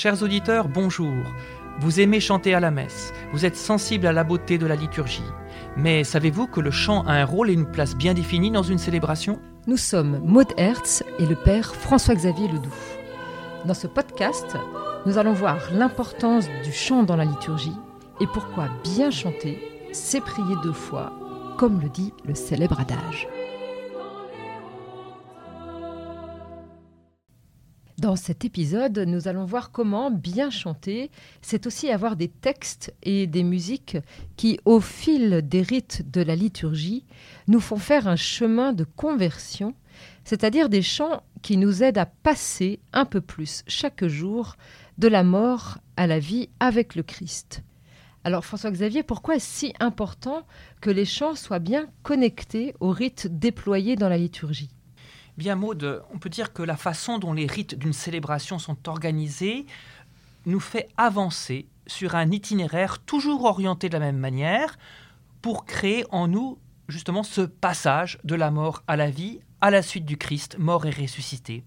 Chers auditeurs, bonjour. Vous aimez chanter à la messe, vous êtes sensible à la beauté de la liturgie. Mais savez-vous que le chant a un rôle et une place bien définie dans une célébration? Nous sommes Maud Hertz et le père François-Xavier Ledoux. Dans ce podcast, nous allons voir l'importance du chant dans la liturgie et pourquoi bien chanter, c'est prier deux fois, comme le dit le célèbre adage. Dans cet épisode, nous allons voir comment bien chanter, c'est aussi avoir des textes et des musiques qui, au fil des rites de la liturgie, nous font faire un chemin de conversion, c'est-à-dire des chants qui nous aident à passer un peu plus chaque jour de la mort à la vie avec le Christ. Alors François-Xavier, pourquoi est-ce si important que les chants soient bien connectés aux rites déployés dans la liturgie? Bien, Maude, on peut dire que la façon dont les rites d'une célébration sont organisés nous fait avancer sur un itinéraire toujours orienté de la même manière pour créer en nous justement ce passage de la mort à la vie à la suite du Christ, mort et ressuscité.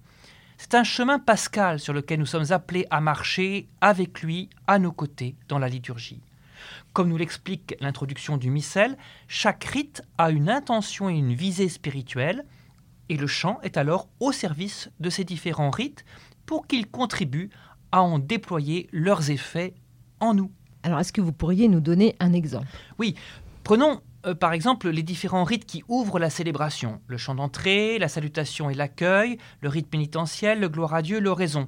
C'est un chemin pascal sur lequel nous sommes appelés à marcher avec lui à nos côtés dans la liturgie. Comme nous l'explique l'introduction du missel, chaque rite a une intention et une visée spirituelle, et le chant est alors au service de ces différents rites pour qu'ils contribuent à en déployer leurs effets en nous. Alors, est-ce que vous pourriez nous donner un exemple? Oui, prenons euh, par exemple les différents rites qui ouvrent la célébration. Le chant d'entrée, la salutation et l'accueil, le rite pénitentiel, le gloire à Dieu, l'oraison.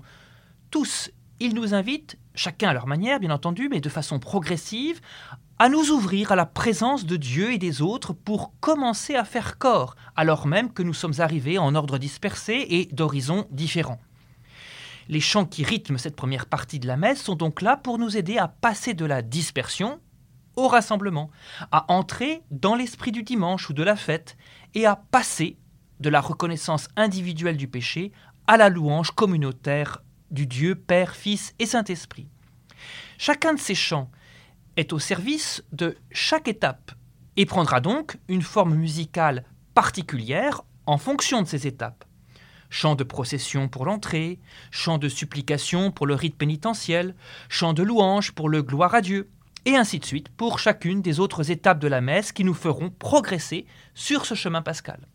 Tous, ils nous invitent, chacun à leur manière bien entendu, mais de façon progressive, à nous ouvrir à la présence de Dieu et des autres pour commencer à faire corps, alors même que nous sommes arrivés en ordre dispersé et d'horizons différents. Les chants qui rythment cette première partie de la messe sont donc là pour nous aider à passer de la dispersion au rassemblement, à entrer dans l'esprit du dimanche ou de la fête et à passer de la reconnaissance individuelle du péché à la louange communautaire du Dieu Père, Fils et Saint-Esprit. Chacun de ces chants est au service de chaque étape et prendra donc une forme musicale particulière en fonction de ces étapes. Chant de procession pour l'entrée, chant de supplication pour le rite pénitentiel, chant de louange pour le gloire à Dieu, et ainsi de suite pour chacune des autres étapes de la messe qui nous feront progresser sur ce chemin pascal.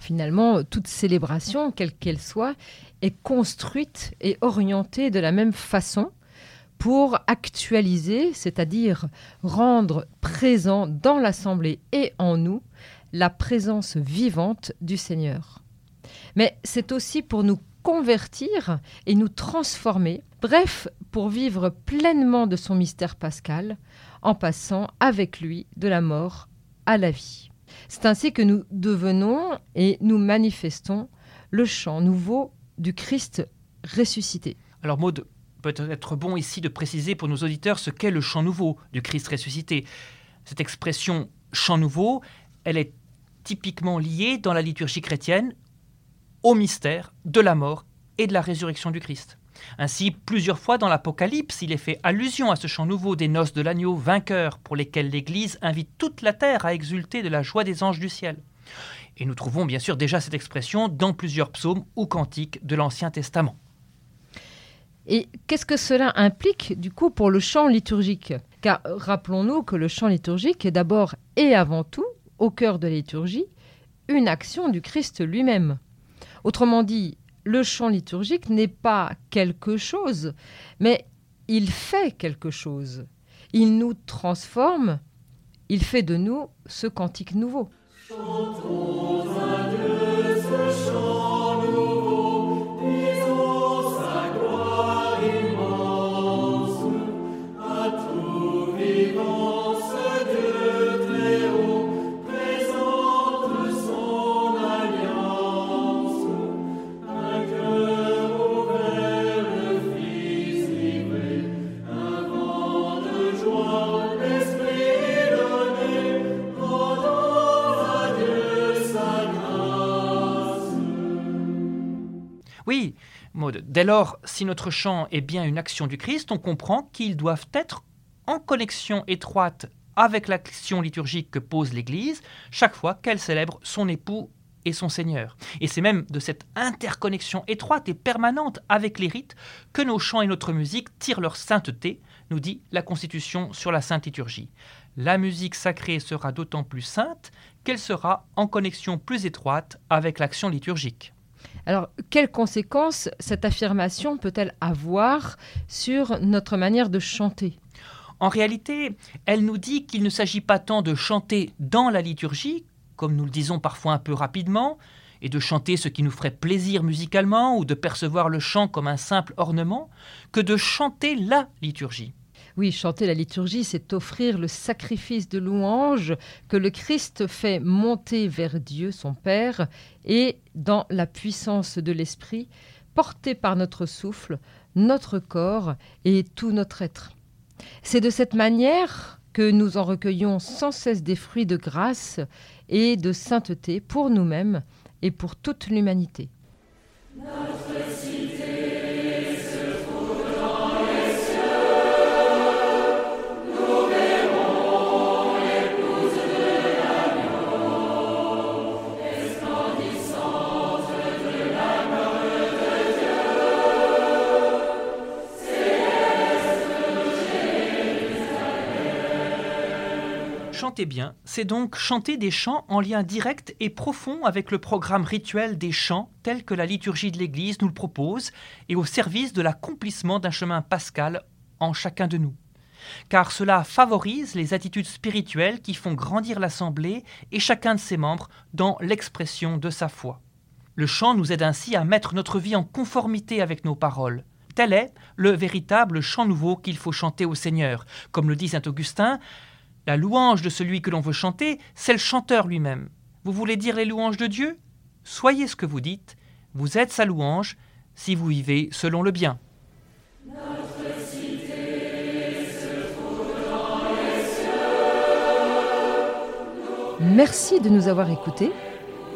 Finalement, toute célébration, quelle qu'elle soit, est construite et orientée de la même façon pour actualiser, c'est-à-dire rendre présent dans l'Assemblée et en nous la présence vivante du Seigneur. Mais c'est aussi pour nous convertir et nous transformer, bref, pour vivre pleinement de son mystère pascal, en passant avec lui de la mort à la vie. C'est ainsi que nous devenons et nous manifestons le chant nouveau du Christ ressuscité. Alors Maud, peut-être bon ici de préciser pour nos auditeurs ce qu'est le chant nouveau du Christ ressuscité? Cette expression chant nouveau, elle est typiquement liée dans la liturgie chrétienne au mystère de la mort et de la résurrection du Christ. Ainsi, plusieurs fois dans l'Apocalypse, il est fait allusion à ce chant nouveau des noces de l'agneau vainqueur, pour lesquels l'Église invite toute la terre à exulter de la joie des anges du ciel. Et nous trouvons bien sûr déjà cette expression dans plusieurs psaumes ou cantiques de l'Ancien Testament. Et qu'est-ce que cela implique du coup pour le chant liturgique? Car rappelons-nous que le chant liturgique est d'abord et avant tout, au cœur de la liturgie, une action du Christ lui-même. Autrement dit, le chant liturgique n'est pas quelque chose, mais il fait quelque chose. Il nous transforme, il fait de nous ce cantique nouveau. Dès lors, si notre chant est bien une action du Christ, on comprend qu'ils doivent être en connexion étroite avec l'action liturgique que pose l'Église chaque fois qu'elle célèbre son époux et son Seigneur. Et c'est même de cette interconnexion étroite et permanente avec les rites que nos chants et notre musique tirent leur sainteté, nous dit la Constitution sur la Sainte Liturgie. La musique sacrée sera d'autant plus sainte qu'elle sera en connexion plus étroite avec l'action liturgique. Alors, quelles conséquences cette affirmation peut-elle avoir sur notre manière de chanter? En réalité, elle nous dit qu'il ne s'agit pas tant de chanter dans la liturgie comme nous le disons parfois un peu rapidement, et de chanter ce qui nous ferait plaisir musicalement ou de percevoir le chant comme un simple ornement, que de chanter la liturgie. Oui, chanter la liturgie, c'est offrir le sacrifice de louange que le Christ fait monter vers Dieu, son Père, et dans la puissance de l'Esprit, porté par notre souffle, notre corps et tout notre être. C'est de cette manière que nous en recueillons sans cesse des fruits de grâce et de sainteté pour nous-mêmes et pour toute l'humanité. Chanter bien, c'est donc chanter des chants en lien direct et profond avec le programme rituel des chants tel que la liturgie de l'Église nous le propose et au service de l'accomplissement d'un chemin pascal en chacun de nous. Car cela favorise les attitudes spirituelles qui font grandir l'Assemblée et chacun de ses membres dans l'expression de sa foi. Le chant nous aide ainsi à mettre notre vie en conformité avec nos paroles. Tel est le véritable chant nouveau qu'il faut chanter au Seigneur. Comme le dit saint Augustin, la louange de celui que l'on veut chanter, c'est le chanteur lui-même. Vous voulez dire les louanges de Dieu? Soyez ce que vous dites, vous êtes sa louange si vous vivez selon le bien. Merci de nous avoir écoutés.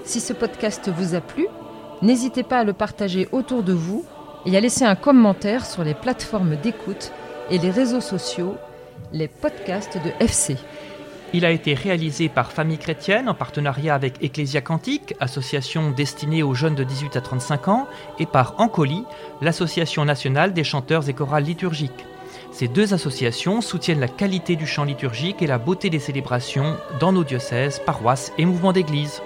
Si ce podcast vous a plu, n'hésitez pas à le partager autour de vous et à laisser un commentaire sur les plateformes d'écoute et les réseaux sociaux les podcasts de FC. Il a été réalisé par Famille Chrétienne en partenariat avec Ecclesia Cantique, association destinée aux jeunes de 18 à 35 ans, et par Ancoli, l'association nationale des chanteurs et chorales liturgiques. Ces deux associations soutiennent la qualité du chant liturgique et la beauté des célébrations dans nos diocèses, paroisses et mouvements d'église.